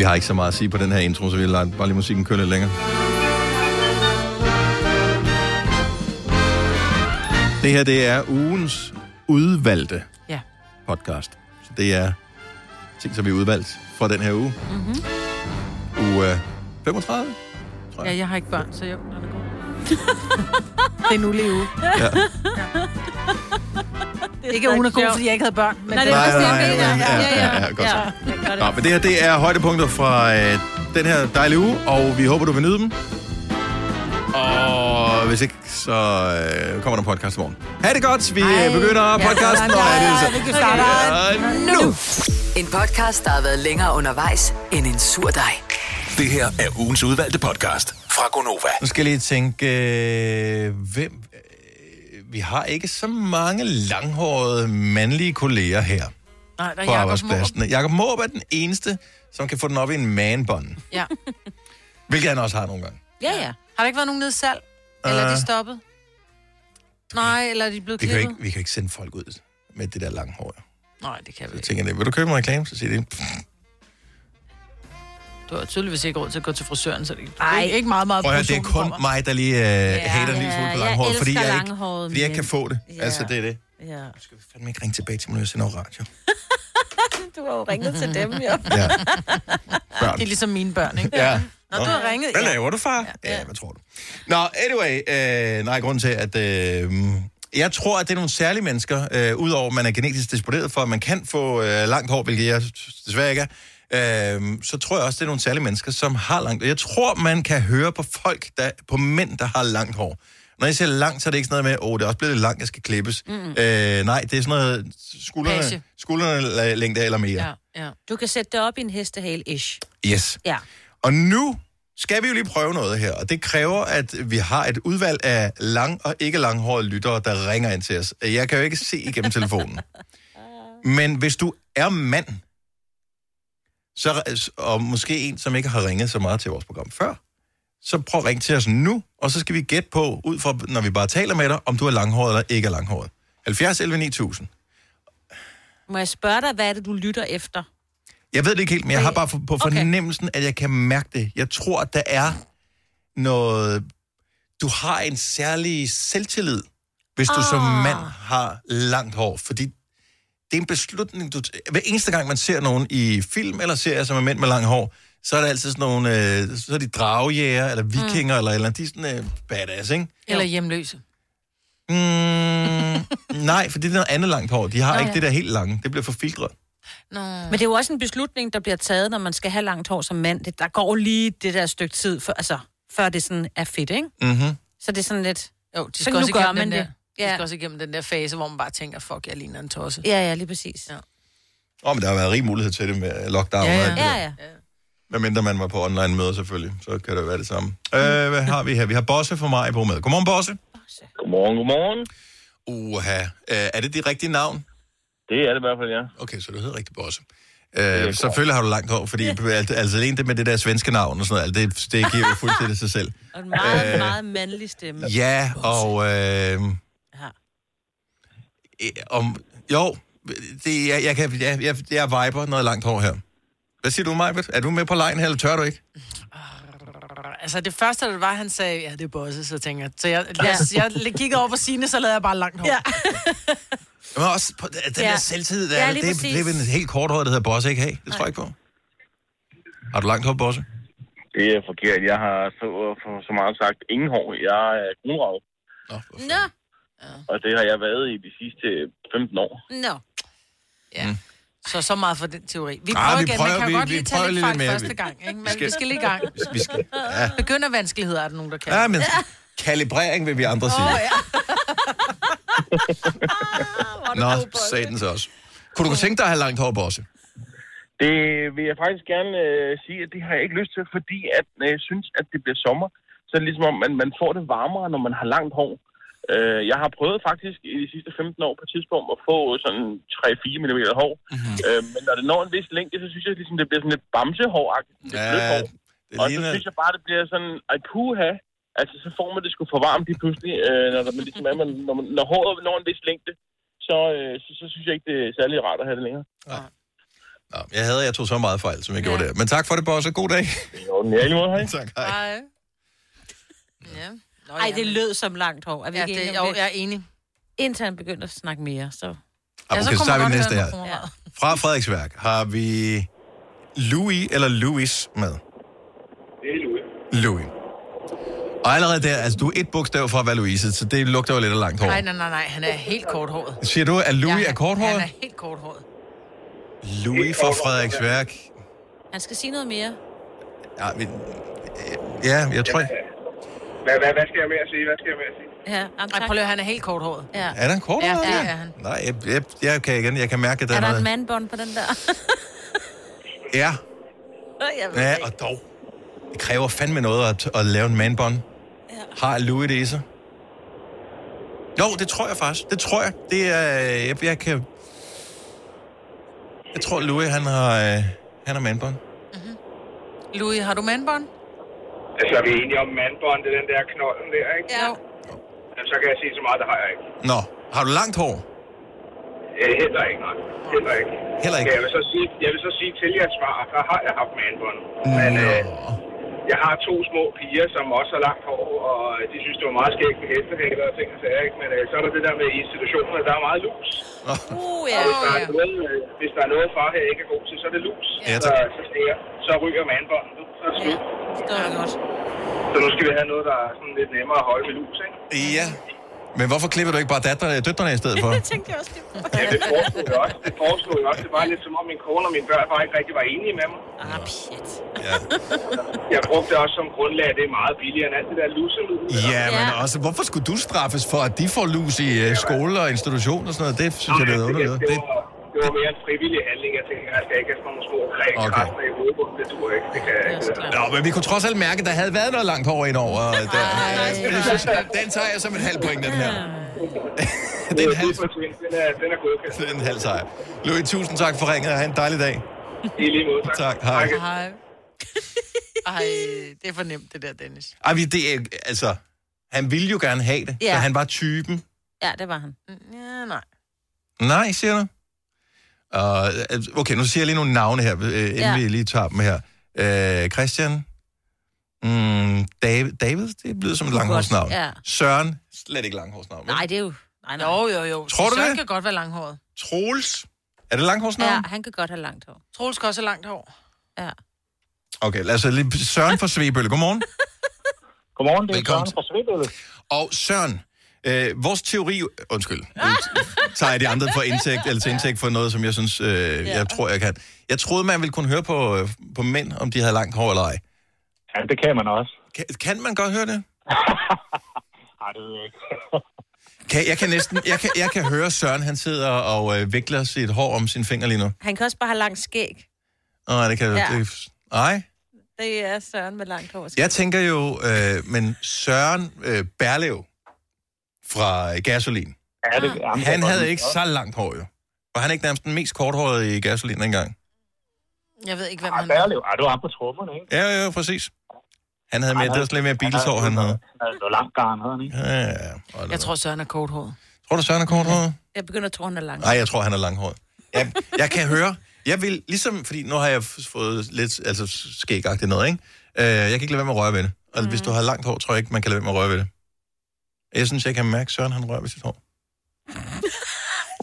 Vi har ikke så meget at sige på den her intro, så vi lader bare lige musikken køre lidt længere. Det her, det er ugens udvalgte Ja. podcast. Så det er ting, som vi har udvalgt fra den her uge. Mm-hmm. Uge øh, 35. Ja, jeg har ikke børn, så god. det er en ulig uge. Ja. Ikke at ugen er god, fordi jeg ikke havde børn. Men Nej, det er Nej, også det, nej, jeg nej, mener. ja, ja, ja, godt. ja. Gør det. Nå, men det her, det er højdepunkter fra øh, den her dejlige uge, og vi håber, du vil nyde dem. Og hvis ikke, så øh, kommer der en podcast i morgen. Ha' det godt. Vi Ej. Ej. begynder podcasten. Ja, og er det ja, vi kan starte. Ja, nu. En podcast, der har været længere undervejs end en sur dej. Det her er ugens udvalgte podcast fra Gonova. Nu skal jeg lige tænke, øh, hvem... Øh, vi har ikke så mange langhårede mandlige kolleger her Nej, der er på Jacob arbejdspladsen. Jakob Måb er den eneste, som kan få den op i en manbånd. Ja. Hvilket han også har nogle gange. Ja, ja. Har der ikke været nogen nede salg? Eller er de stoppet? Nej, eller er de blevet Vi kan, klippet? ikke, vi kan ikke sende folk ud med det der lange hår. Nej, det kan vi Så ikke. tænker jeg, vil du købe en reklame? Så siger de, Du har tydeligvis ikke råd til at gå til frisøren, så det er ikke, ikke meget, meget prøv at det er kun kommer. mig, der lige øh, ja, hater en lille smule på langhåret, fordi jeg, ikke, fordi jeg ikke kan få det. Ja. Altså, det er det. Ja. Jeg skal fandme ikke ringe tilbage til mig, når jeg sender over radio. Du har jo ringet til dem, jo. Ja. Børn. Det er ligesom mine børn, ikke? Ja. Nå, du har ringet. Hvad Ja. laver du, far? Ja, ja hvad tror du? Nå, anyway, øh, nej, grund til, at øh, jeg tror, at det er nogle særlige mennesker, øh, udover at man er genetisk disponeret for, at man kan få øh, langt hår, hvilket jeg desværre ikke er, øh, så tror jeg også, det er nogle særlige mennesker, som har langt Jeg tror, man kan høre på folk, der, på mænd, der har langt hår. Når jeg siger langt, så er det ikke sådan noget med, åh, oh, det er også blevet langt, jeg skal klippes. Mm. Øh, nej, det er sådan noget skuldrene, Page. skuldrene længde eller mere. Ja, ja. Du kan sætte det op i en hestehale-ish. Yes. Ja. Og nu skal vi jo lige prøve noget her, og det kræver, at vi har et udvalg af lang- og ikke langhårede lyttere, der ringer ind til os. Jeg kan jo ikke se igennem telefonen. Men hvis du er mand, så, og måske en, som ikke har ringet så meget til vores program før, så prøv at ringe til os nu, og så skal vi gætte på, ud fra, når vi bare taler med dig, om du er langhåret eller ikke er langhåret. 70 11 9000. Må jeg spørge dig, hvad er det, du lytter efter? Jeg ved det ikke helt, men jeg har bare på Okay. fornemmelsen, at jeg kan mærke det. Jeg tror, at der er noget... Du har en særlig selvtillid, hvis du som Ah. mand har langt hår, fordi det er en beslutning, du... Hver eneste gang, man ser nogen i film eller serier, som er mænd med langt hår, så er der altid sådan nogle... Øh, så er de dragjæger, eller vikinger, mm. eller, eller de er sådan øh, badass, ikke? Eller hjemløse. Mm, nej, for det er noget andet langt hår. De har Nå, ikke ja. det der helt lange. Det bliver for filtret. Nå. Men det er jo også en beslutning, der bliver taget, når man skal have langt hår som mand. Det, der går lige det der stykke tid, for, altså, før det sådan er fedt, ikke? Mm-hmm. Så det er sådan lidt... Jo, de Så skal nu også gør igennem man den der, Ja. skal også igennem den der fase, hvor man bare tænker, fuck, jeg ligner en tosse. Ja, ja, lige præcis. Ja. Ja, Åh, oh, men der har været rig mulighed til det med lockdown. Ja, og ja. der. ja. ja. Hvad mindre man var på online møder selvfølgelig, så kan det være det samme. Øh, hvad har vi her? Vi har Bosse fra mig på med. Godmorgen, Bosse. Godmorgen, godmorgen. Uha. Øh, er det dit rigtige navn? Det er det i hvert fald, ja. Okay, så du hedder rigtig Bosse. Øh, selvfølgelig har du langt hår, fordi alt- altså alene det med det der svenske navn og sådan noget, alt det, det giver jo fuldstændig sig selv. Og en meget, meget mandlig stemme. Ja, og... Øh, øh, om, jo, det, jeg, jeg, kan, jeg, jeg, jeg viber noget langt hår her. Hvad siger du, Majbet? Er du med på lejen her, eller tør du ikke? Altså det første, der var, han sagde, ja, det er Bosse, så tænker jeg. Så jeg, jeg, jeg, jeg kiggede over på Signe, så lavede jeg bare langt hår. Ja. Men også på den Ja. der selvtid, der, Ja, det, præcis. det er en helt kort hår, der hedder Bosse, ikke? Hey, det tror jeg ikke på. Har du langt hår, Bosse? Det er forkert. Jeg har så, for så meget sagt ingen hår. Jeg er kronravet, Nå, for og det har jeg været i de sidste 15 år. nå. Ja. Så så meget for den teori. Vi Ah, prøver vi igen. prøver- Man kan vi- godt vi lige tage lidt lidt fejl mere. første Vi- gang, ikke? Men skal- vi skal lige i gang. Vi skal, ja. Begyndervanskeligheder er der nogen, der kan. ja, men kalibrering vil vi andre sige. Nå, satans også. Kunne du tænke dig at have langt hår, Bosse? Det vil jeg faktisk gerne øh, sige, at det har jeg ikke lyst til, fordi at, øh, jeg synes, at det bliver sommer. Så er det ligesom om, man, man får det varmere, når man har langt hår. Øh, jeg har prøvet faktisk i de sidste 15 år på et tidspunkt at få sådan 3-4 mm hår. Mm-hmm. Øh, men når det når en vis længde, så synes jeg, ligesom, det bliver sådan lidt bamsehåragtigt. Ja, hår. det Og så synes jeg bare, det bliver sådan, ej puha, altså så får man det sgu for varmt lige pludselig, øh, når, der, man ligesom er, man, når, man, når håret når en vis længde, så, øh, så, så synes jeg ikke, det er særlig rart at have det længere. Nå, jeg havde, jeg tog så meget fejl, som jeg ja. gjorde der. Men tak for det, Bosse. God dag. Jo, ja, i lige måde, hej. tak, hej. Hej. Ja. Nå, Ej, det lød som langt hår. Er vi Ja, ikke det, enige om jo, jeg er enig. Indtil han begyndte at snakke mere, så... Ja, okay, så tager man vi næste her. Ja. Fra Frederiksværk har vi Louis eller Louis med. Det er Louis. Louis. Og allerede der, altså du er et bogstav fra at være Louise, så det lugter jo lidt af langt hår. Nej, nej, nej, nej, han er helt korthåret. Siger du, at Louis Ja, er korthåret? Han er helt korthåret. Louis fra Frederiksværk. Han skal sige noget mere. Ja, vi, ja jeg tror... Hvad, hvad, hvad skal jeg mere sige? Hvad skal jeg mere sige? Ja, jamen, Ej, prøv lige at han er helt korthåret. Ja. Er der en korthåret? Ja, det er han. Nej, jeg, jeg, jeg, kan igen, jeg kan mærke, at der Er er, der en noget... mandbånd på den der? Ja, ja, og dog. Det kræver fandme noget at, at lave en manbånd. Ja. Har Louis det i sig? Jo, det tror jeg faktisk. Det tror jeg. Det er... Jeg, jeg kan... Jeg tror, Louis, han har, øh, han har manbånd. Louis, har du mandbånd? Altså, er vi enige om mandbånd, det er den der knolden der, ikke? Ja. Jamen, så kan jeg sige så meget, det har jeg ikke. Nå, har du langt hår? Øh, heller ikke, nej. Heller ikke. Heller ikke? Jeg vil så sige, jeg vil så sige til jeres svar, der har jeg haft mandbånd. Men øh, Nå. jeg har to små piger, som også har langt hår, og de synes, det var meget skægt med hestehæler og ting og sager, ikke? Men øh, så er der det der med i institutionerne, der er meget lus. Uh, Og ja. hvis, der er ja. noget, øh, hvis der er noget, far her ikke er god til, så er det lus. Ja, så, tak. så, stiger, så ryger mandbåndet. Så er det slut. Det var godt. Så nu skal vi have noget, der er sådan lidt nemmere at holde med lus, ikke? Ja. Men hvorfor klipper du ikke bare datterne, døtrene i stedet for? Det tænkte jeg også. Det. Ja, det foreslog jeg også. Det foreslog jeg også. Det var lidt som om min kone og mine børn bare ikke rigtig var enige med mig. Ah, pjat. Ja, Jeg brugte det også som grundlag, at det er meget billigere end alt det der lusemiddel. ja men Ja. også, hvorfor skulle du straffes for, at de får lus i uh, skole og institution og sådan noget? Det synes jeg, det er det, underligt. det, Det, var, det var mere en frivillig handling. Jeg tænkte, jeg skal ikke have sådan nogle små Okay. rækkræfter i hovedet. Det tror jeg ikke. Det kan jeg er ikke. Nå, men vi kunne trods alt mærke, at der havde været noget langt hår indover. og Der, jeg synes, den tager jeg som en halv point, den her. det er en halv, Den er, den er godkendt. det er en halv sejr. Louis, tusind tak for ringet, og have en dejlig dag. I lige måde, tak. Tak, hej. Hej. Ej, det er for nemt, det der, Dennis. Ej, vi- det er, altså, han ville jo gerne have det, Ja. så han var typen. Ja, det var han. Ja, nej. Nej, siger du? Uh, okay, nu siger jeg lige nogle navne her, øh, inden Ja. vi lige tager dem her. Uh, Christian. Mm, David, David, det lyder som et langhårsnavn. Ja. Søren, slet ikke langhårsnavn. Nej, det er jo... Nej, nej. Jo, jo, jo. Tror du Søren det? kan godt være langhåret. Troels, er det langhårsnavn? Ja, han kan godt have langt hår. Troels skal også have langt hår. Ja. Okay, lad os lige... Søren fra Svebølle, godmorgen. Godmorgen, det er Velkommen. Søren fra Svebølle. Og Søren, øh, vores teori... Undskyld, tager jeg de andre for indtægt, eller til indtægt for noget, som jeg synes, øh, jeg tror, jeg kan. Jeg troede, man ville kunne høre på, øh, på mænd, om de havde langt hår eller ej. Ja, det kan man også. Kan, kan man godt høre det? Nej, det ved jeg ikke. Kan, jeg, kan næsten, jeg, kan, jeg kan høre Søren, han sidder og øh, vikler sit hår om sin finger lige nu. Han kan også bare have langt skæg. Nej, det kan Ja. det, Nej. Det er Søren med langt hår. Jeg tænker jo, øh, men Søren øh, Berlev fra Gasolin, Ja, det, jamen, han havde ikke så langt hår jo. Var han ikke nærmest den mest korthårede i Gasolin engang? Jeg ved ikke, hvem Ja, han er. Ja, du var ham på trommerne, ikke? Ja, ja, præcis. Han havde mere, det var lidt mere bilshår, han havde. Han havde noget langt garn, havde han ikke? Ja, ja, ja. Jeg tror, Søren er korthåret. tror du, Søren er korthåret? Jeg begynder at tro, han er langt. Nej, jeg tror, han er langhåret. Jeg, jeg kan høre, jeg vil ligesom, fordi nu har jeg fået lidt, altså skægagtigt noget, ikke? Øh, jeg kan ikke lade være med at røre ved det. Og mm. hvis du har langt hår, tror jeg ikke, man kan lade være med at røre ved det. Jeg synes, jeg kan mærke, at Søren han rører ved sit hår.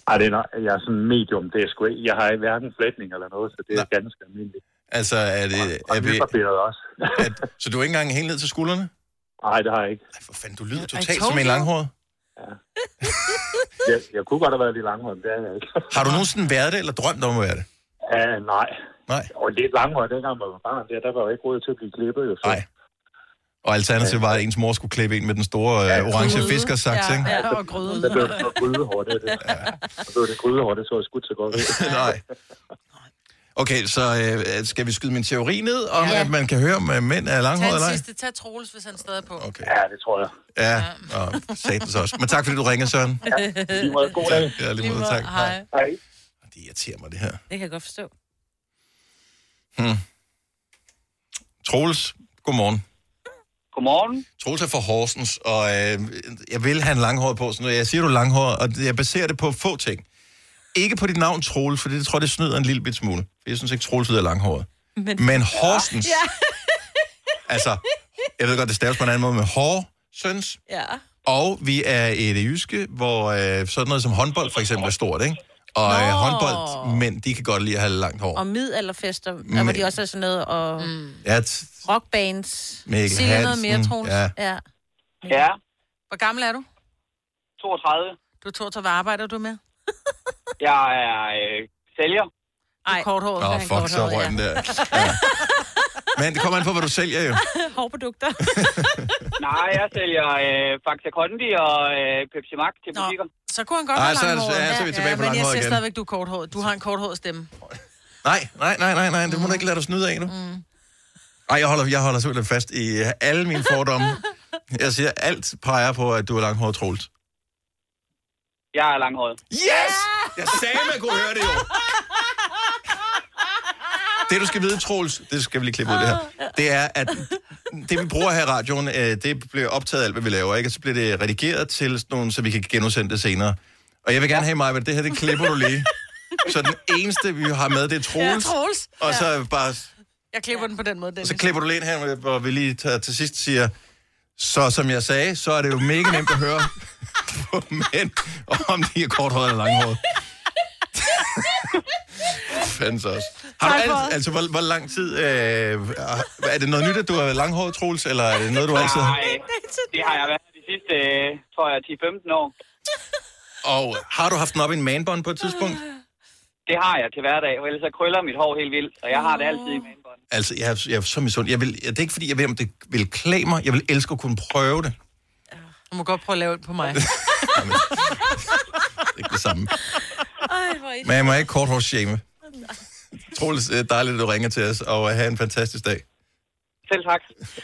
Ej, det er, nok- jeg er sådan medium. Det er sgu ikke, jeg har ikke hverken flætning eller noget, så det er Nej. ganske almindeligt. Altså, er det... Og Er vi, også. er, så du er ikke engang helt ned til skuldrene? Nej, det har jeg ikke. Ej, for fanden, du lyder I totalt som en langhåret. Jeg, jeg kunne godt have været lidt langhåret, det er jeg ikke. Har du nogensinde været det, eller drømt om at være det? Ja, nej. Nej. Og lidt langhåret, dengang man var barn, der, der var jo ikke råd til at blive klippet. Jo, så. Nej. Og alternativet var, at ens mor skulle klippe en med den store øh, orange Gryde. fiskersaks, ja, ikke? Ja, og gryde. Så blev det grydehår, det er det. Ja. Så blev det grydehår, det så jeg skudt så godt. Nej. Okay, så øh, skal vi skyde min teori ned, om Ja. at man kan høre, om øh, mænd er Tag langhåret eller ej? sidste. Tag Troels, hvis han stadig er på. Okay. Ja, det tror jeg. Ja, og satans også. Men tak, fordi du ringede, Søren. Lige måde, god dag. Ja, lige måde, tak. Hej. Hej. Det irriterer mig, det her. Det kan jeg godt forstå. Troels, godmorgen. Godmorgen. Troels er fra Horsens, og øh, jeg vil have en langhåret på. Så når jeg siger, du er langhåret, og jeg baserer det på få ting. Ikke på dit navn, Troels, for det tror jeg, det snyder en lille bit smule. For jeg synes ikke, Troels lyder langhåret. Men, men Horsens... Ja. altså, jeg ved godt, det staves på en anden måde med Horsens. Ja. Og vi er i det jyske, hvor øh, sådan noget som håndbold for eksempel er stort, ikke? Og øh, håndboldmænd, de kan godt lide at have langt hår. Og middelalderfester, der hvor de også er sådan noget, og mm. Ja, t- rockbands. Mikkel Sig lige noget mere, Hansen, Troels. ja. ja. Ja, Hvor gammel er du? 32. Du tror, hvad arbejder du med? Jeg er øh, sælger. Ej. Korthåret. Åh, oh, fuck, så røg den der. Ja. Men det kommer an på, hvad du sælger jo. Hårprodukter. Nej, jeg sælger øh, Faxa Kondi og øh, Pepsi Max til Nå. butikker. Så kunne han godt Ej, have så er- langhåret. ja, så er vi tilbage på men jeg langhåret siger igen. stadigvæk, du er korthåret. Du har en korthåret stemme. Nej, nej, nej, nej, nej, det må du ikke lade dig snyde af nu. Mm. Ej, jeg holder, jeg holder simpelthen fast i alle mine fordomme. Jeg siger, alt peger på, at du er langhåret Troels. Jeg er langhåret. Yes! Jeg sagde, man kunne høre det jo. Det, du skal vide, Troels, det skal vi lige klippe ud det her, det er, at det, vi bruger her i radioen, øh, det bliver optaget alt, hvad vi laver, ikke? Og så bliver det redigeret til sådan nogle, så vi kan genudsende det senere. Og jeg vil gerne have mig, at det her, det klipper du lige. Så den eneste, vi har med, det er Troels. Ja, Troels. Og så bare Jeg klipper den på den måde, Dennis. så klipper du lige ind her, hvor vi lige tager, til sidst siger, så som jeg sagde, så er det jo mega nemt at høre på mænd, om de er korthåret eller langhåret. Fandens også. Har du alt, altså, hvor, hvor lang tid... Øh, er det noget nyt, at du er langhåret, Troels, eller er det noget, du altid har? Nej, det har jeg været de sidste, øh, tror jeg, 10-15 år. Og har du haft den op i en manbånd på et tidspunkt? Det har jeg til hverdag, for ellers så krøller mit hår helt vildt, og jeg har det altid i manbånd. Altså, jeg, er- jeg er så misund. Jeg vil, det er ikke, fordi jeg ved, om det vil klæde mig. Jeg vil elske at kunne prøve det. Du må godt prøve at lave det på mig. Det er ikke det samme. Ej, hvor er Men jeg må ikke korthårsshame. Troels, det er dejligt, at du ringer til os, og have en fantastisk dag. Selv tak.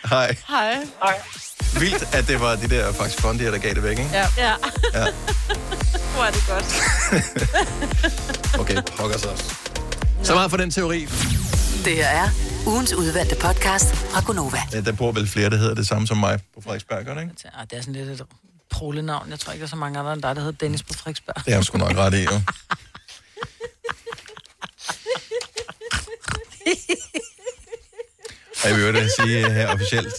Hej. Hej. Hej. Vildt, at det var de der faktisk kondier, der gav det væk, ikke? Ja. Ja. Ja. Hvor er det godt. Okay, pokker så også. Så meget for den teori. Det her er ugens udvalgte podcast fra Gonova. Ja, der bor vel flere, der hedder det samme som mig på Frederiksberg, gør det ikke? Ah, det er sådan lidt et prolenavn. Jeg tror ikke, der er så mange andre end dig, der hedder Dennis på Frederiksberg. Det er jeg sgu nok ret i, jo. Og jeg vil jo det sige her officielt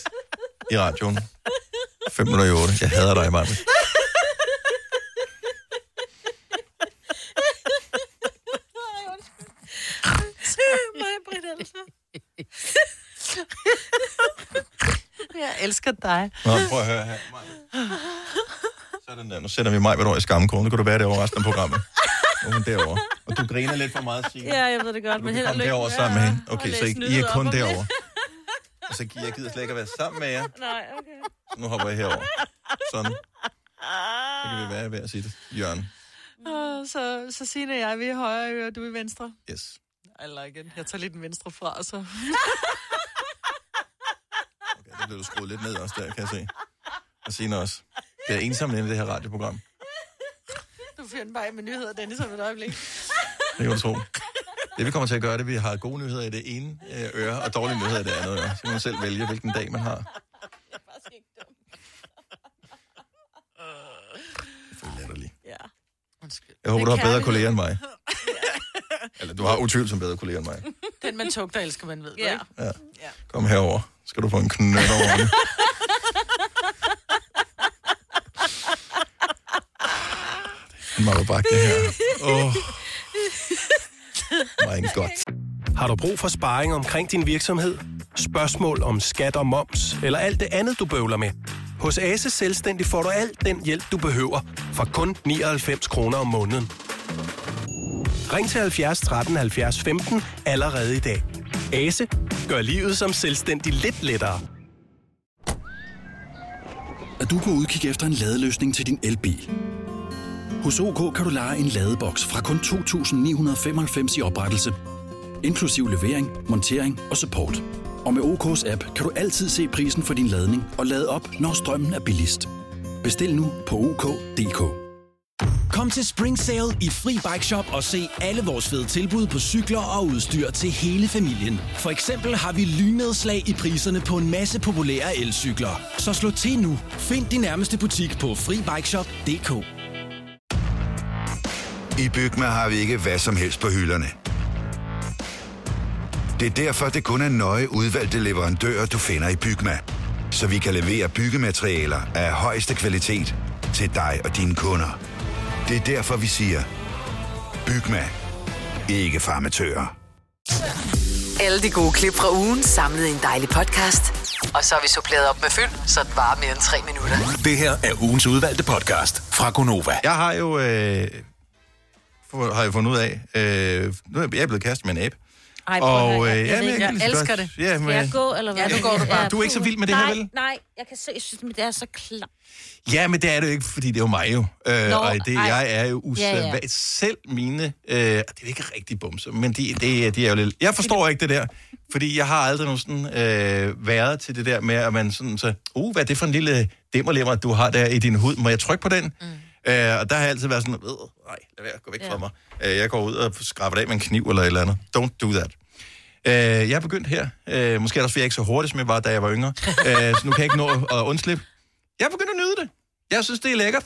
i radioen. 5 minutter i 8. Jeg hader dig, Martin. Jeg elsker dig. Nå, prøv at høre her. Sådan der. Nu sætter vi mig over i skamkronen. Nu kan du være derovre resten af programmet. Nu er hun derovre. Og du griner lidt for meget, Signe. Ja, jeg ved det godt, Du men kan held og komme lykke. derover sammen med hende. Og Okay, så I, I er kun derovre. Og så jeg gider slet ikke at være sammen med jer. Nej, okay. Så nu hopper jeg herover. Sådan. Så kan vi være ved at sige det. Jørgen. Så, så Signe og jeg, vi er højre øre, du er i venstre. Yes. I like it. Jeg tager lige den venstre fra, så... Okay, det blev du skruet lidt ned også der, kan jeg se. Og Signe også. Det er ensomt inde i det her radioprogram. Du finder bare med nyheder, Dennis, om et øjeblik. Det kan du tro. Det vi kommer til at gøre, det er, at vi har gode nyheder i det ene øh, øre, og dårlige nyheder i det andet øre. Så kan man selv vælge, hvilken dag man har. Det er for latterligt. Ja. Undskyld. Jeg håber, Det du er har bedre kolleger end mig. Eller du har utvivlsomt bedre kolleger end mig. Den man tugter elsker man ved, Ja. ikke? Ja. Kom herover. Skal du få en knøt over det. Det er bare det her. Åh. Oh. My godt. Har du brug for sparring omkring din virksomhed? Spørgsmål om skat og moms, eller alt det andet, du bøvler med? Hos Ase Selvstændig får du alt den hjælp, du behøver, for kun 99 kroner om måneden. Ring til 70 13 70 15 allerede i dag. Ase gør livet som selvstændig lidt lettere. at du kan udkigge efter en ladeløsning til din elbil. Hos OK kan du lege en ladeboks fra kun 2.995 i oprettelse, inklusiv levering, montering og support. Og med OK's app kan du altid se prisen for din ladning og lade op, når strømmen er billigst. Bestil nu på OK.dk. Kom til Spring Sale i Fri Bike Shop og se alle vores fede tilbud på cykler og udstyr til hele familien. For eksempel har vi lynedslag i priserne på en masse populære elcykler. Så slå til nu. Find din nærmeste butik på FriBikeShop.dk i Bygma har vi ikke hvad som helst på hylderne. Det er derfor, det kun er nøje udvalgte leverandører, du finder i Bygma. Så vi kan levere byggematerialer af højeste kvalitet til dig og dine kunder. Det er derfor, vi siger, Bygma. Ikke farmatører. Alle de gode klip fra ugen samlet i en dejlig podcast. Og så har vi suppleret op med fyld, så det varer mere end tre minutter. Det her er ugens udvalgte podcast fra Gonova. Jeg har jo, øh, har jeg fundet ud af, øh, nu er jeg blevet kastet med en abe. Ej, at høre, jeg- jeg kan jeg lige så elsker det. Ja, men, Skal jeg gå, eller hvad? Ja, nu går du bare. Du er ikke så vild med det her, nej, vel? Nej, jeg kan se, jeg synes, det er så klart. Ja, men det er det jo ikke, fordi det er jo mig jo. Øh, Nå, og det, ej. jeg er jo usædvanligt. Ja, Ja, ja. ja. Selv mine, øh, det er jo ikke rigtig bumser, men de, de, de er jo lidt... Jeg forstår ikke det der, fordi jeg har aldrig nogen øh, været til det der med, at man sådan så, uh, hvad er det for en lille dimmerlemmer, du har der i din hud? Må jeg trykke på den? Mm. Øh, og der har jeg altid været sådan, øh, nej, lad være, gå væk ja. fra mig. Øh, jeg går ud og skraber det af med en kniv eller et eller andet. Don't do that. Øh, jeg er begyndt her. Øh, måske er det også, fordi jeg ikke så hurtig, som jeg var, da jeg var yngre. øh, så nu kan jeg ikke nå at undslippe. Jeg er begyndt at nyde det. Jeg synes, det er lækkert.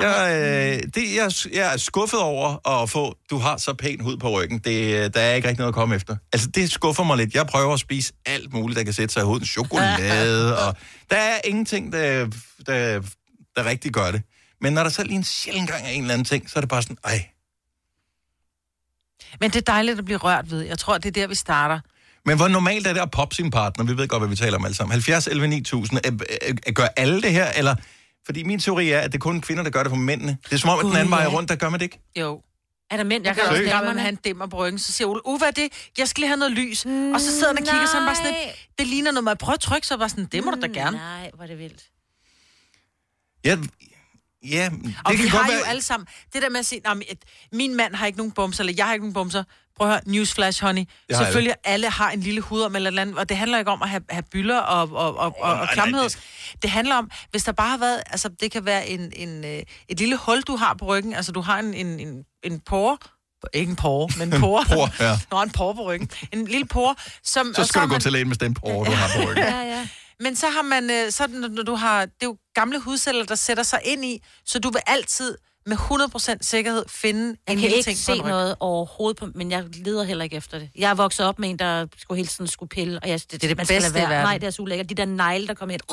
Jeg, øh, det, jeg, jeg er skuffet over at få, du har så pæn hud på ryggen. Det, øh, der er ikke rigtig noget at komme efter. Altså, det skuffer mig lidt. Jeg prøver at spise alt muligt, der kan sætte sig i huden. Chokolade, og der er ingenting, der, der, der rigtig gør det. Men når der så lige en sjældent gang er en eller anden ting, så er det bare sådan, ej. Men det er dejligt at blive rørt ved. Jeg tror, det er der, vi starter. Men hvor normalt er det at poppe sin partner? Vi ved godt, hvad vi taler om alle sammen. 70, 11, 9000. Er, er, er, gør alle det her, eller... Fordi min teori er, at det er kun kvinder, der gør det for mændene. Det er som om, at den anden vej rundt, der gør man det ikke. Jo. Er der mænd, Jeg kan også gammel have en dimmer på ryggen, så siger Ole, uh, hvad er det? Jeg skal lige have noget lys. Og så sidder han og kigger sådan bare sådan lidt, det ligner noget, man prøver at trykke, så bare sådan, det må du da gerne. Nej, hvor er det vildt. Ja, ja det Og vi kan har godt jo være... alle sammen, det der med at sige, "Nå, men, et- min mand har ikke nogen bumser, eller jeg har ikke nogen bumser. Prøv at høre, newsflash, honey. Har Selvfølgelig, alle. har en lille hud om eller eller andet, og det handler ikke om at have, have byller og, og, og, og, og nej, klamhed. det- Det handler om, hvis der bare har været, altså det kan være en, en, øh, et lille hul, du har på ryggen, altså du har en, en, en, en pore, ikke en pore, men en pore. Pore, ja. Nå, en pore på ryggen. En lille pore, som... Så og skal har du gå man- til lægen med den porre, du har på ryggen. Ja, ja. Men så har man, øh, så når du har, det er jo gamle hudceller, der sætter sig ind i, så du vil altid med 100% sikkerhed finde Jeg en kan lille ikke ting på se en ryg. noget overhovedet, på, men jeg leder heller ikke efter det. Jeg er vokset op med en, der skulle hele tiden skulle pille, og jeg, det, Det er det man skal bedste i være. verden. Nej, det er så ulækkert. De der negle, der kommer ind.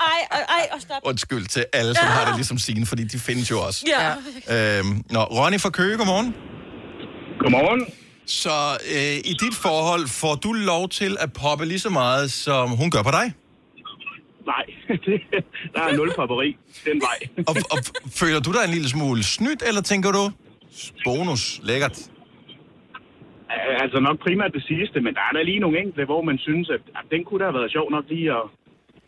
Ej, ej, ej, og stop. Undskyld til alle, som har det ligesom sine, fordi de findes jo også. Ja. Øhm, nå, Ronny fra Køge, godmorgen. Godmorgen. Så øh, i dit forhold, får du lov til at poppe lige så meget, som hun gør på dig? Nej, det, der er nul popperi den vej. Og, og føler du dig en lille smule snydt, eller tænker du, bonus, lækkert? Altså nok primært det sidste, men der er der lige nogle enkelte, hvor man synes, at, at den kunne da have været sjov nok lige at...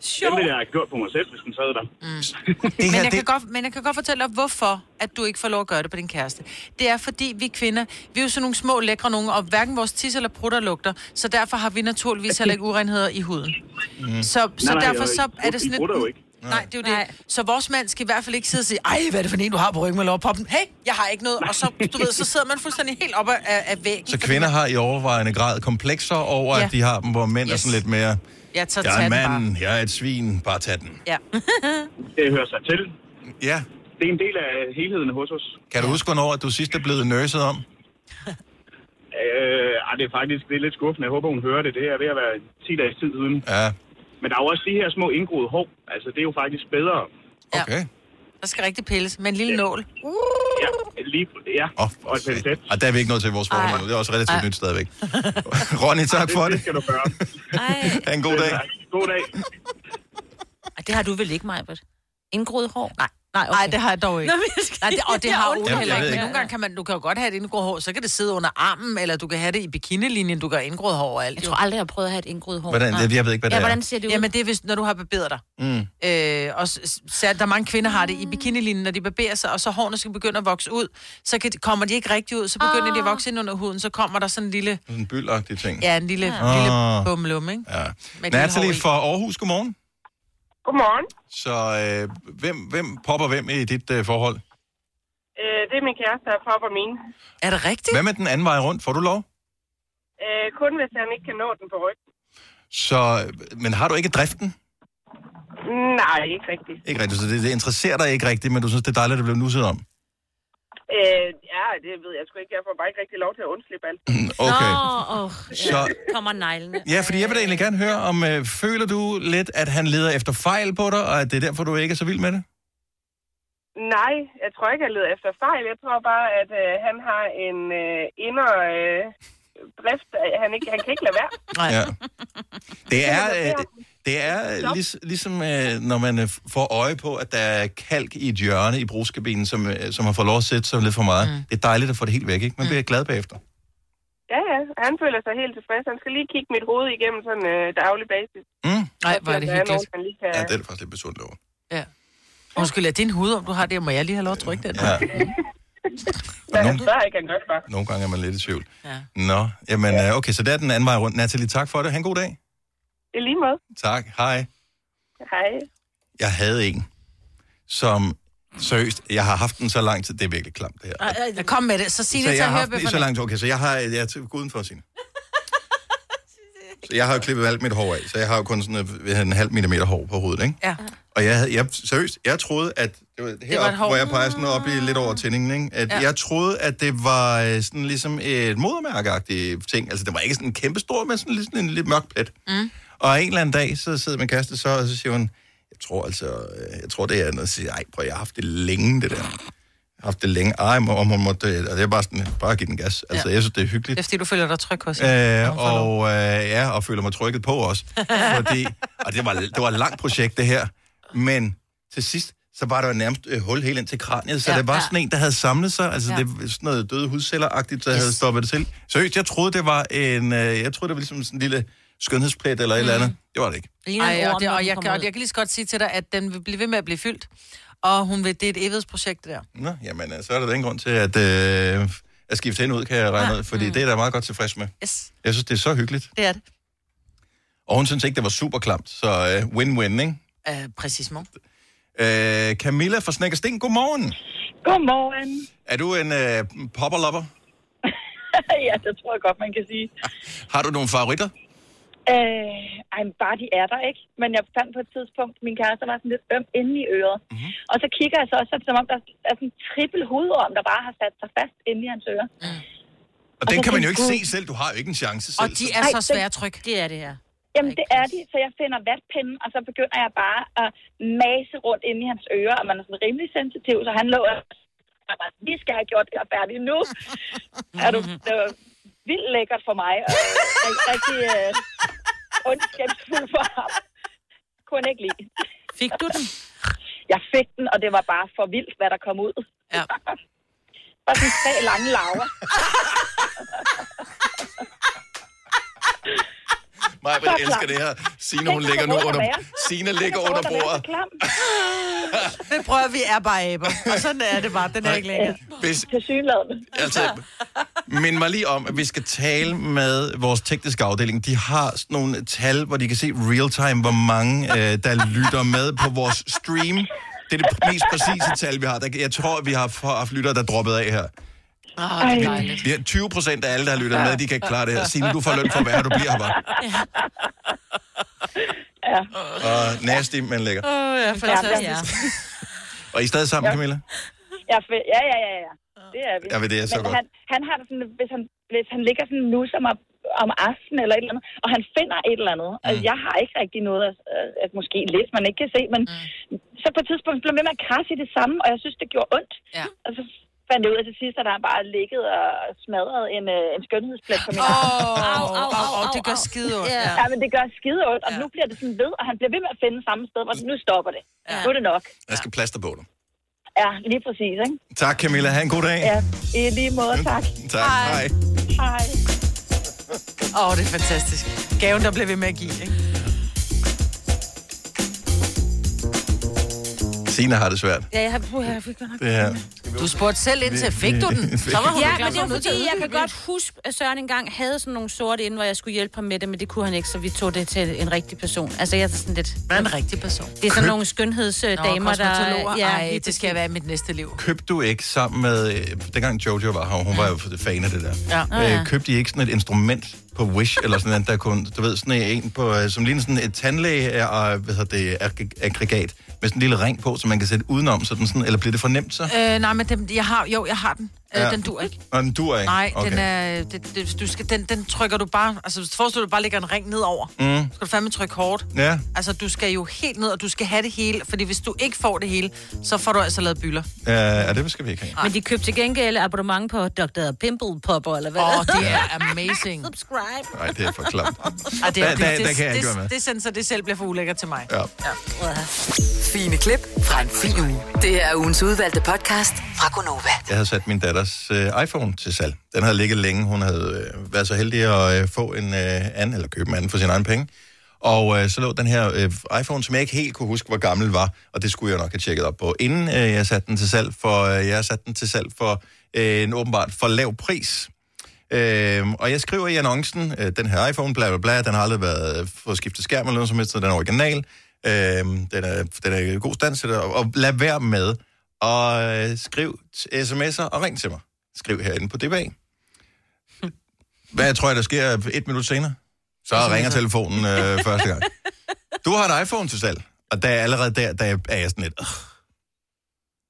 Sjov. Den ville jeg have gjort på mig selv, hvis den sad der. Mm. Det Men her, jeg, kan det, godt, men jeg kan godt fortælle dig, hvorfor at du ikke får lov at gøre det på din kæreste. Det er, fordi vi kvinder, vi er jo sådan nogle små lækre nogen, og hverken vores tis eller prutter lugter, så derfor har vi naturligvis heller ikke urenheder i huden. Mm. Så, så Nej, nej, derfor så er det sådan ikke. Nej, det er jo Nej. det. Så vores mand skal i hvert fald ikke sidde og sige, ej, hvad er det for en, du har på ryggen med lov at poppe den? Hey, jeg har ikke noget. Og så, du ved, så sidder man fuldstændig helt oppe af, af væggen. så kvinder har i overvejende grad komplekser over, Ja. at de har dem, hvor mænd yes. er sådan lidt mere, Jeg tager jeg er en mand, jeg er et svin, bare tag den. bare. Ja. Det hører sig til. Ja, Det er en del af helheden hos os. kan du huske, hvornår at du sidst er blevet nørset om? Øh, det er faktisk det er lidt skuffende. Jeg håber, hun hører det. Det er ved at være 10 dages tid siden. Ja, Men der er jo også de her små indgroede hår. Altså, det er jo faktisk bedre. Ja. okay. Der skal rigtig pilles med en lille nål. Ja, lige, ja. Oh, og et pelletet. og der er vi ikke nået til vores forhold nu. Det er også relativt nyt stadigvæk. Ronny, tak for Det det. skal du gøre. Ej, Ha' en god dag. God dag. Ej, det har du vel ikke, Majbert? Indgroet hår? Nej. Nej, okay. Nej, det har jeg dog ikke. Nå, jeg skal... Nej, det, og det har Ole heller ikke. Men ikke. nogle gange kan man, du kan jo godt have et indgroet hår, så kan det sidde under armen, eller du kan have det i bikinilinjen, du kan have indgroet hår og alt. Jeg tror aldrig, jeg har prøvet at have et indgroet hår. Hvordan, jeg, ved ikke, hvad det Ja, er. hvordan ser det ud? Jamen det er, hvis, når du har barberet dig. Mm. Øh, og så er der mange kvinder har det i bikinilinjen, når de barberer sig, og så hårene skal begynde at vokse ud. Så kan, kommer de ikke rigtig ud, så begynder de at vokse ind under huden, så kommer der sådan en lille, en byldagtig ting. ja, en lille, ja. Ah. lille bumlum, ikke? Ja. I. fra Aarhus, godmorgen. Godmorgen. Så øh, hvem, hvem popper hvem i dit øh, forhold? Øh, det er min kæreste, der popper mine. Er det rigtigt? Hvad med den anden vej rundt? Får du lov? Øh, kun hvis han ikke kan nå den på ryggen. Så, men har du ikke driften? Nej, ikke rigtigt. Ikke rigtigt, så det, det interesserer dig ikke rigtigt, men du synes, det er dejligt, at det blev nusset om. Øh, Ja, det ved jeg sgu ikke. Jeg får bare ikke rigtig lov til at undslippe alt. Okay. Nå, åh, ja. Så- kommer neglene. Ja, fordi jeg vil da egentlig gerne høre, om øh, føler du lidt, at han leder efter fejl på dig, og at det er derfor, du ikke er så vild med det? Nej, jeg tror ikke, jeg leder efter fejl. Jeg tror bare, at øh, han har en øh, indre øh, drift. at Han, ikke, han kan ikke lade være. Ja. Det er, øh, det er øh, lig, ligesom, øh, når man øh, får øje på, at der er kalk i et hjørne i brugskabinen, som, øh, som har fået lov at sætte sig lidt for meget. Mm. Det er dejligt at få det helt væk, ikke? Man bliver glad bagefter. Ja, ja. Han føler sig helt tilfreds. Han skal lige kigge mit hoved igennem sådan øh, daglig basis. Mm. Nej, hvor er det nogen, hyggeligt. han kan... Ja, det er det faktisk lidt besundt over. Ja. Undskyld, er din hud, om du har det? Må jeg lige have lov at trykke den? Ja. Han godt bare. Nogle gange er man lidt i tvivl. Ja. Nå, jamen, øh, okay, så det er den anden vej rundt. Natalie, tak for det. Ha' en god dag. I lige måde. Tak. Hej. Hej. Jeg havde en, som seriøst, jeg har haft den så lang tid. Det er virkelig klamt, det her. Ja, kom med det. Så sig så det til jeg har haft den i så lang tid. Okay, så jeg har, jeg er til uden for sin. Så jeg har jo klippet alt mit hår af, så jeg har jo kun sådan en, en halv millimeter hår på hovedet, ikke? Ja. Og jeg, havde, jeg, seriøst, jeg troede, at det var heroppe, hvor jeg peger sådan op i lidt over tændingen, ikke? At Ja. jeg troede, at det var øh, sådan ligesom et modermærkeagtigt ting. Altså, det var ikke sådan en kæmpe stor, men sådan, lidt- sådan en lidt mørk plet. Mm. Og en eller anden dag, så sidder min kæreste så, og så siger hun, tror altså, øh, jeg tror det er noget, siger jeg, ej, prøv, jeg har haft det længe, det der. Jeg har haft det længe. Ej, må- om hun måtte, og det er bare sådan, bare give den gas. Altså, Ja. jeg synes, det er hyggeligt. Det er fordi, du føler dig tryg hos hende. Øh, og øh, ja, og føler mig trykket på også. Fordi, og det var, det var et langt projekt, det her. Men til sidst, så var der jo nærmest øh, hul helt ind til kraniet, så Ja, det var ja. sådan en, der havde samlet sig. Altså, ja. det var sådan noget døde hudceller-agtigt, der yes. havde stoppet det til. Seriøst, jeg troede, det var en, øh, jeg troede, det var ligesom sådan en lille skønhedsplet eller et eller andet. Det var det ikke. Ej, og, det, og, jeg, kan- og jeg kan lige så godt sige til dig, at den vil blive ved med at blive fyldt. Og hun vil, det er et evighedsprojekt, det der. Nå, jamen, øh, så er der da ingen grund til at, øh, at skifte hende ud, kan jeg regne ud, fordi det er der meget godt tilfreds med. Yes. Jeg synes, det er så hyggeligt. Det er det. Og hun synes ikke, det var super klamt, så øh, win-win, ikke? Uh, præcis, mor. Øh, Camilla fra Snækkersten, godmorgen. Godmorgen. Er du en øh, popperlopper? ja, det tror jeg godt, man kan sige. Har du nogle favoritter? Øh, ej, men bare de er der, ikke? Men jeg fandt på et tidspunkt, min kæreste var sådan lidt øm inde i øret. Mhm. Mm-hmm. Og så kigger jeg så også, så som om, der er sådan en trippel hudorm, der bare har sat sig fast inde i hans øre. Mm. Og den kan man jo ikke se selv. Du har jo ikke en chance selv. Og de er så svære at trykke. Det er det her. Jamen, det er de, så jeg finder vatpinden, og så begynder jeg bare at mase rundt inde i hans ører, og man er sådan rimelig sensitiv, så han lå og vi skal have gjort det her færdigt nu. er du, det var vildt lækkert for mig, og rigtig, øh, ondskabsfuld for ham. Kunne han ikke lide. Fik du den? Jeg fik den, og det var bare for vildt, hvad der kom ud. Ja. Bare sådan tre lange laver. Mig, jeg elsker det her. Signe, hun ligger nu under, Signe ligger under bordet. Men prøv at vi er bare aber. Og sådan er det bare. Den er ikke længere. Hvis, Til synlædende. altså, mind mig lige om, at vi skal tale med vores tekniske afdeling. De har sådan nogle tal, hvor de kan se real time, hvor mange, øh, der lytter med på vores stream. Det er det mest præcise tal, vi har. Der- Jeg tror, vi har haft lyttere, der er droppet af her. Oh, det er dejligt. Vi har 20 procent af alle, der har lyttet med, de kan ikke klare det her. Signe, du får løn for her, du bliver her bare. Ja. Og nasty, men lækker. Åh, oh, ja, fantastisk. Og I er stadig sammen, Ja. Camilla? Ja, ja, ja, ja, ja. Det er vi. Ja, men det er så Men godt. Han, han har det sådan, hvis han, hvis han ligger sådan nu som om, om aftenen eller et eller andet, og han finder et eller andet. Mm. Altså, jeg har ikke rigtig noget, at, at måske lidt, man ikke kan se, men mm. så på et tidspunkt blev ved med at krasse i det samme, og jeg synes, det gjorde ondt. Ja. Og så fandt jeg ud af til sidst, at der bare ligget og smadret en, øh, en skønhedsplet på min Åh, arm. au, au, au, det gør skide ondt. Ja. Ja. ja, men det gør skide ondt, og nu bliver det sådan ved, og han bliver ved med at finde samme sted, hvor nu stopper det. Ja. Nu er det nok. Jeg skal plaster på dig. Ja, lige præcis, ikke? Tak, Camilla. Ha' en god dag. Ja, i lige måde, tak. Tak. Hej. Hej. Åh, oh, det er fantastisk. Gaven, der bliver ved med at give, ikke? Signe har det svært. Ja, jeg har, puh, jeg fik godt nok. Det her. Du spurgte selv ind til, fik du den? Så var hun Ja, men det var fordi, jeg kan godt huske, at Søren engang havde sådan nogle sorte inde, hvor jeg skulle hjælpe ham med det, men det kunne han ikke, så vi tog det til en rigtig person. Altså, jeg er sådan lidt... Hvad er en rigtig person? Det er sådan nogle skønhedsdamer, der... Ja, Ej, det skal jeg være i mit næste liv. Købte du ikke sammen med... Øh, dengang Jojo var her, hun var jo fan af det der. Ja. Øh, Nå, købte I ikke sådan et instrument på Wish, eller sådan noget, der kunne, du ved, sådan en på, øh, som ligner sådan et tandlæge og, hvad hedder det, ag- aggregat, med sådan en lille ring på, som man kan sætte udenom, så den sådan, eller bliver det for nemt så? Øh, nej, men dem, jeg har, jo, jeg har den. Ja. Ja. Øh, den dur ikke. Og den dur ikke? Nej, okay. den, er, det, det, du skal, den, den trykker du bare... Altså, forestil dig, at du bare lægger en ring nedover. Mm. Skal du fandme trykke hårdt. Ja. Altså, du skal jo helt ned, og du skal have det hele. Fordi hvis du ikke får det hele, så får du altså lavet byller. Ja, ja, det skal vi ikke have. Men de købte til gengæld abonnement på Dr. Pimple Popper, eller hvad? Åh, oh, det er amazing. Subscribe. Nej, det er for klamt. Ej, det, det, der- det, kan jeg ikke være med. det, det, så det selv bliver for ulækkert til mig. Ja. ja. Fine klip fra en fin uge. Det er ugens udvalgte podcast fra Gonova. Jeg havde sat min datters øh, iPhone til salg. Den havde ligget længe. Hun havde øh, været så heldig at øh, få en øh, anden, eller købe en anden for sin egen penge. Og øh, så lå den her øh, iPhone, som jeg ikke helt kunne huske, hvor gammel var, og det skulle jeg nok have tjekket op på, inden øh, jeg satte den til salg, for øh, jeg satte den til salg for øh, en åbenbart for lav pris. Øh, og jeg skriver i annoncen, øh, den her iPhone, bla bla bla, den har aldrig været øh, fået skiftet skærm eller noget som helst, så den er original. Øh, den, er, den er i god stand til det, og, og lad være med at øh, skrive t- sms'er og ring til mig. Skriv herinde på DBA. Hvad tror jeg, der sker et minut senere? Så ringer telefonen øh, første gang. Du har en iPhone til salg, og der er allerede der, der er jeg sådan lidt... Øh,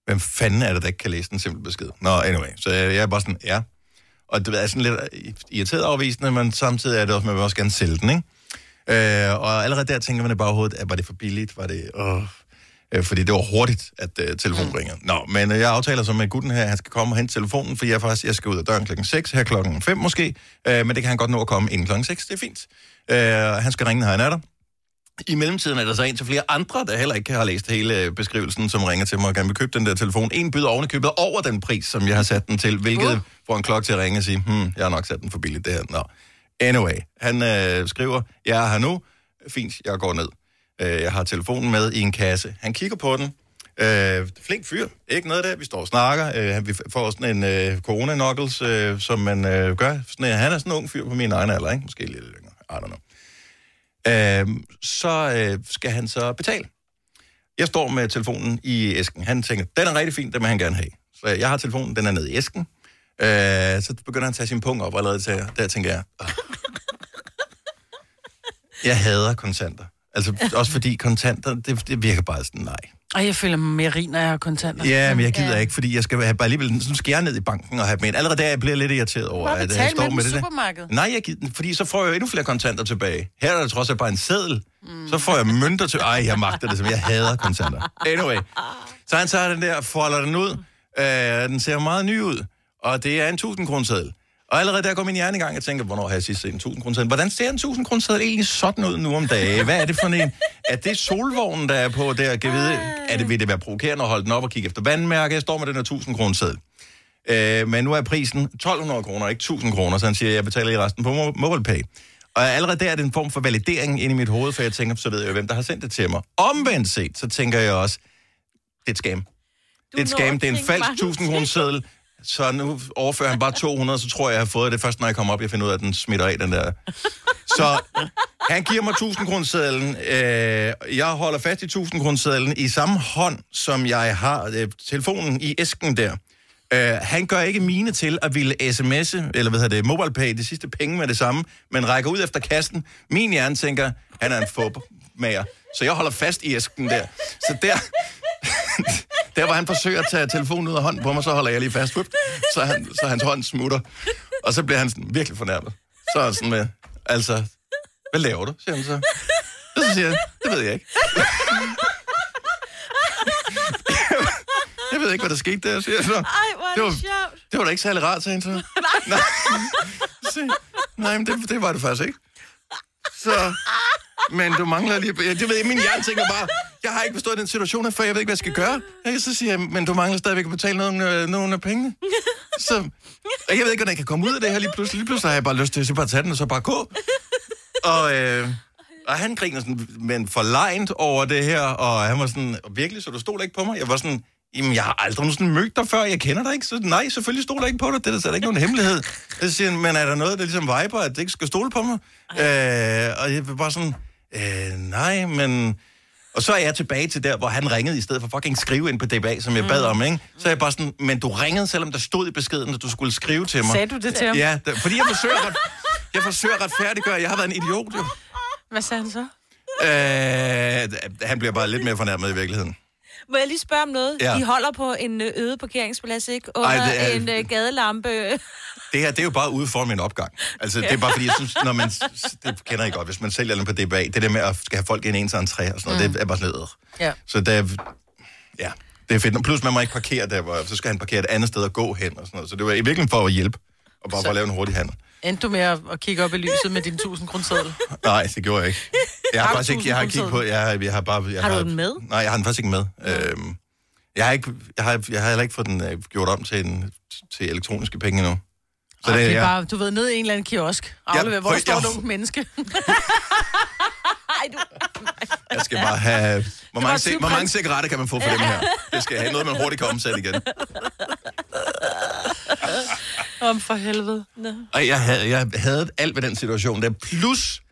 hvem fanden er det, der ikke kan læse den simple besked? Nå, anyway, så jeg, er bare sådan, ja. Og det er sådan lidt irriteret afvisende, men samtidig er det også, man vil også gerne sælge den, ikke? Øh, og allerede der tænker man i baghovedet, at var det for billigt? Var det... Øh, øh, fordi det var hurtigt, at øh, telefonen mm. ringer. Nå, men øh, jeg aftaler så med gutten her, at han skal komme og hente telefonen, for jeg, faktisk, jeg skal ud af døren klokken 6, her klokken 5 måske, øh, men det kan han godt nå at komme inden klokken 6, det er fint. Øh, han skal ringe, når han er der. I mellemtiden er der så en til flere andre, der heller ikke har læst hele øh, beskrivelsen, som ringer til mig og gerne vil købe den der telefon. En byder oven i købet over den pris, som jeg har sat den til, hvilket uh. får en klokke til at ringe og sige, hmm, jeg har nok sat den for billigt det her. Nå. Anyway, han øh, skriver, jeg er her nu, fint, jeg går ned. Øh, jeg har telefonen med i en kasse. Han kigger på den. Øh, flink fyr, ikke noget der. Vi står og snakker. Øh, vi får sådan en øh, corona-knuckles, øh, som man øh, gør. Sådan, øh, han er sådan en ung fyr på min egen alder, ikke? Måske lidt yngre. I don't know. Øh, så øh, skal han så betale. Jeg står med telefonen i æsken. Han tænker, den er rigtig fin, den vil han gerne have. Så jeg har telefonen, den er nede i æsken. Øh, så begynder han at tage sin punkt op, og allerede til, der tænker jeg, "Åh." jeg hader kontanter. Altså også fordi kontanter, det, det virker bare sådan, nej. Ej, jeg føler mig mere rig, når jeg har kontanter. Ja, men jeg gider ja. ikke, fordi jeg skal have bare alligevel, så skal jeg ned i banken og have dem ind. Allerede der jeg bliver jeg lidt irriteret over, Bare at betal jeg står med med i det der. supermarkedet. Nej, jeg gider, fordi så får jeg jo endnu flere kontanter tilbage. Her er der trods alt bare en seddel. Mm. Så får jeg mønter til... Ej, jeg magter det, som jeg hader kontanter. Anyway. Så han tager den der, folder den ud. Øh, den ser meget ny ud. Og det er en 1000 kroner seddel. Og allerede der går min hjerne i gang og tænker, hvornår har jeg sidst set en 1000 kroner? Hvordan ser en 1000 kroner egentlig sådan ud nu om dagen? Hvad er det for en? Er det solvognen, der er på der? Kan vide, er det, vil det være provokerende at holde den op og kigge efter vandmærke? Jeg står med den her 1000 kroner. Øh, men nu er prisen 1200 kroner, ikke 1000 kroner, så han siger, at jeg betaler i resten på Mo- MobilePay. Og allerede der er det en form for validering inde i mit hoved, for jeg tænker, så ved jeg jo, hvem der har sendt det til mig. Omvendt set, så tænker jeg også, det er et scam. Det er et scam, det er en falsk mange 1000 kroner seddel. Så nu overfører han bare 200, så tror jeg, jeg har fået det først, når jeg kommer op, jeg finder ud af, at den smitter af, den der. Så han giver mig 1000 kronersedlen. Øh, jeg holder fast i 1000 kronersedlen i samme hånd, som jeg har øh, telefonen i æsken der. Øh, han gør ikke mine til at ville sms'e, eller hvad hedder det, MobilePay, de sidste penge med det samme, men rækker ud efter kassen. Min hjerne tænker, han er en fubmager. Så jeg holder fast i æsken der. Så der, der hvor han forsøger at tage telefonen ud af hånden på mig, så holder jeg lige fast. Whoop. Så, han, så hans hånd smutter. Og så bliver han sådan virkelig fornærmet. Så er han sådan med, altså, hvad laver du, siger han så. Så siger jeg, det ved jeg ikke. Jeg ved ikke, hvad der skete der, siger jeg så. Ej, det, var, det var da ikke særlig rart, sagde han så. Nej. Se, Nej, men det, det var det faktisk ikke. Så, men du mangler lige... Jeg, det ved jeg, min hjerne tænker bare, jeg har ikke forstået den situation her før, jeg ved ikke, hvad jeg skal gøre. Ja, Så siger jeg, men du mangler stadigvæk at betale nogle, øh, nogle af pengene. Så, jeg ved ikke, hvordan jeg kan komme ud af det her lige pludselig. Lige pludselig har jeg bare lyst til at bare tage den og så bare gå. Og, øh, og han griner sådan, men forlegnet over det her, og han var sådan, virkelig, så du stod ikke på mig? Jeg var sådan, jamen, jeg har aldrig nogensinde mødt dig før, jeg kender dig ikke, så nej, selvfølgelig stod der ikke på dig, det er slet ikke nogen hemmelighed. Så siger han, men er der noget, der ligesom viber, at det ikke skal stole på mig? Øh, og jeg var bare sådan, øh, nej, men... Og så er jeg tilbage til der, hvor han ringede, i stedet for fucking skrive ind på DBA, som jeg bad om, ikke? Så er jeg bare sådan, men du ringede, selvom der stod i beskeden, at du skulle skrive til mig. Sagde du det til ham? Ja, der, fordi jeg forsøger, ret, jeg forsøger at retfærdiggøre, jeg har været en idiot, jo. Hvad sagde han så? Øh, han bliver bare lidt mere fornærmet i virkeligheden. Må jeg lige spørge om noget? Ja. I holder på en ø, øde parkeringsplads, ikke? Under Ej, det er- en ø, gadelampe. Det her, det er jo bare ude foran min opgang. Altså, det er bare fordi, jeg synes, når man, det kender I godt, hvis man sælger den på DBA, det der med at skal have folk ind i ens entré og sådan noget, mm. det er bare sådan øh. Ja. Så der, ja, det er fedt. Plus, man må ikke parkere der, hvor, så skal han parkere et andet sted og gå hen og sådan noget. Så det var i virkeligheden for at hjælpe, og bare for at lave en hurtig handel. Endte du med at, kigge op i lyset med din 1000 kroner Nej, det gjorde jeg ikke. Jeg har, Har du faktisk ikke, jeg har kigget på, jeg, har- jeg har bare... Jeg Har du den med? Nej, jeg har den faktisk ikke med. Øhm, jeg har, ikke, jeg, har, jeg har heller ikke fået den øh, gjort om til, en, til elektroniske penge endnu. Så det er ja. bare, du ved, ned i en eller anden kiosk. Aflever, hvor prøv- der står et jeg- ungt menneske. Jeg skal bare have... Hvor mange, tyve hvor mange cigaretter kan man få for dem her? Det skal jeg have noget, man hurtigt kan omsætte igen. Om for helvede. Nå. Og jeg havde, jeg havde alt ved den situation der. Plus,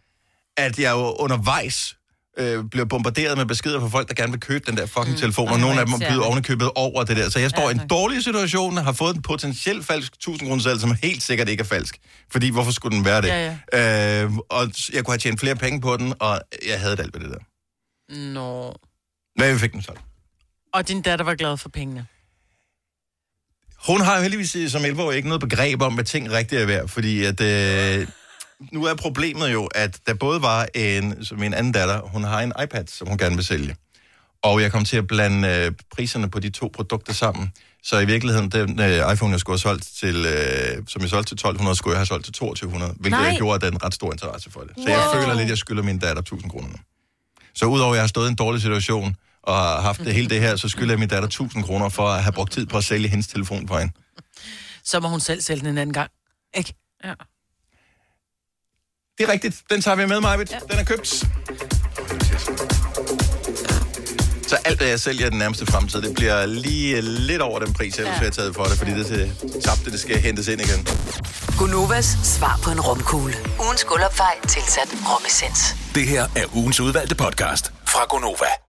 at jeg jo undervejs øh, blev bombarderet med beskeder fra folk, der gerne vil købe den der fucking mm. telefon, og nogle af dem har irriterende. blevet ovenikøbet over det der. Så jeg står i en dårlig situation, har fået en potentielt falsk 1000 kroner salg, som helt sikkert ikke er falsk. Fordi hvorfor skulle den være det? Ja, ja. Øh, og jeg kunne have tjent flere penge på den, og jeg havde det alt ved det der. Nå. Men vi fik den så. Og din datter var glad for pengene. Hun har jo heldigvis som 11 ikke noget begreb om, hvad ting rigtigt er værd, fordi at, øh, nu er problemet jo, at der både var en, som min anden datter, hun har en iPad, som hun gerne vil sælge. Og jeg kom til at blande øh, priserne på de to produkter sammen. Så i virkeligheden, den øh, iPhone, jeg skulle have solgt til, øh, som jeg solgte til 1200, skulle jeg have solgt til 2200, hvilket Nej. jeg gjorde, at der er en ret stor interesse for det. Så jeg Wow. føler lidt, at jeg skylder min datter 1000 kroner nu. Så udover at jeg har stået i en dårlig situation, og har haft det hele det her, så skylder jeg min datter 1000 kroner for at have brugt tid på at sælge hendes telefon på hende. Så må hun selv sælge den en anden gang. Ikke? Ja. Det er rigtigt. Den tager vi med, Majbet. Ja. Den er købt. Så alt, hvad jeg sælger i den nærmeste fremtid, det bliver lige lidt over den pris, jeg ja. har taget for det, fordi det tabte, det skal hentes ind igen. Gunovas svar på en romkugle. Ugens guldopfej tilsat romessens. Det her er ugens udvalgte podcast fra Gonova.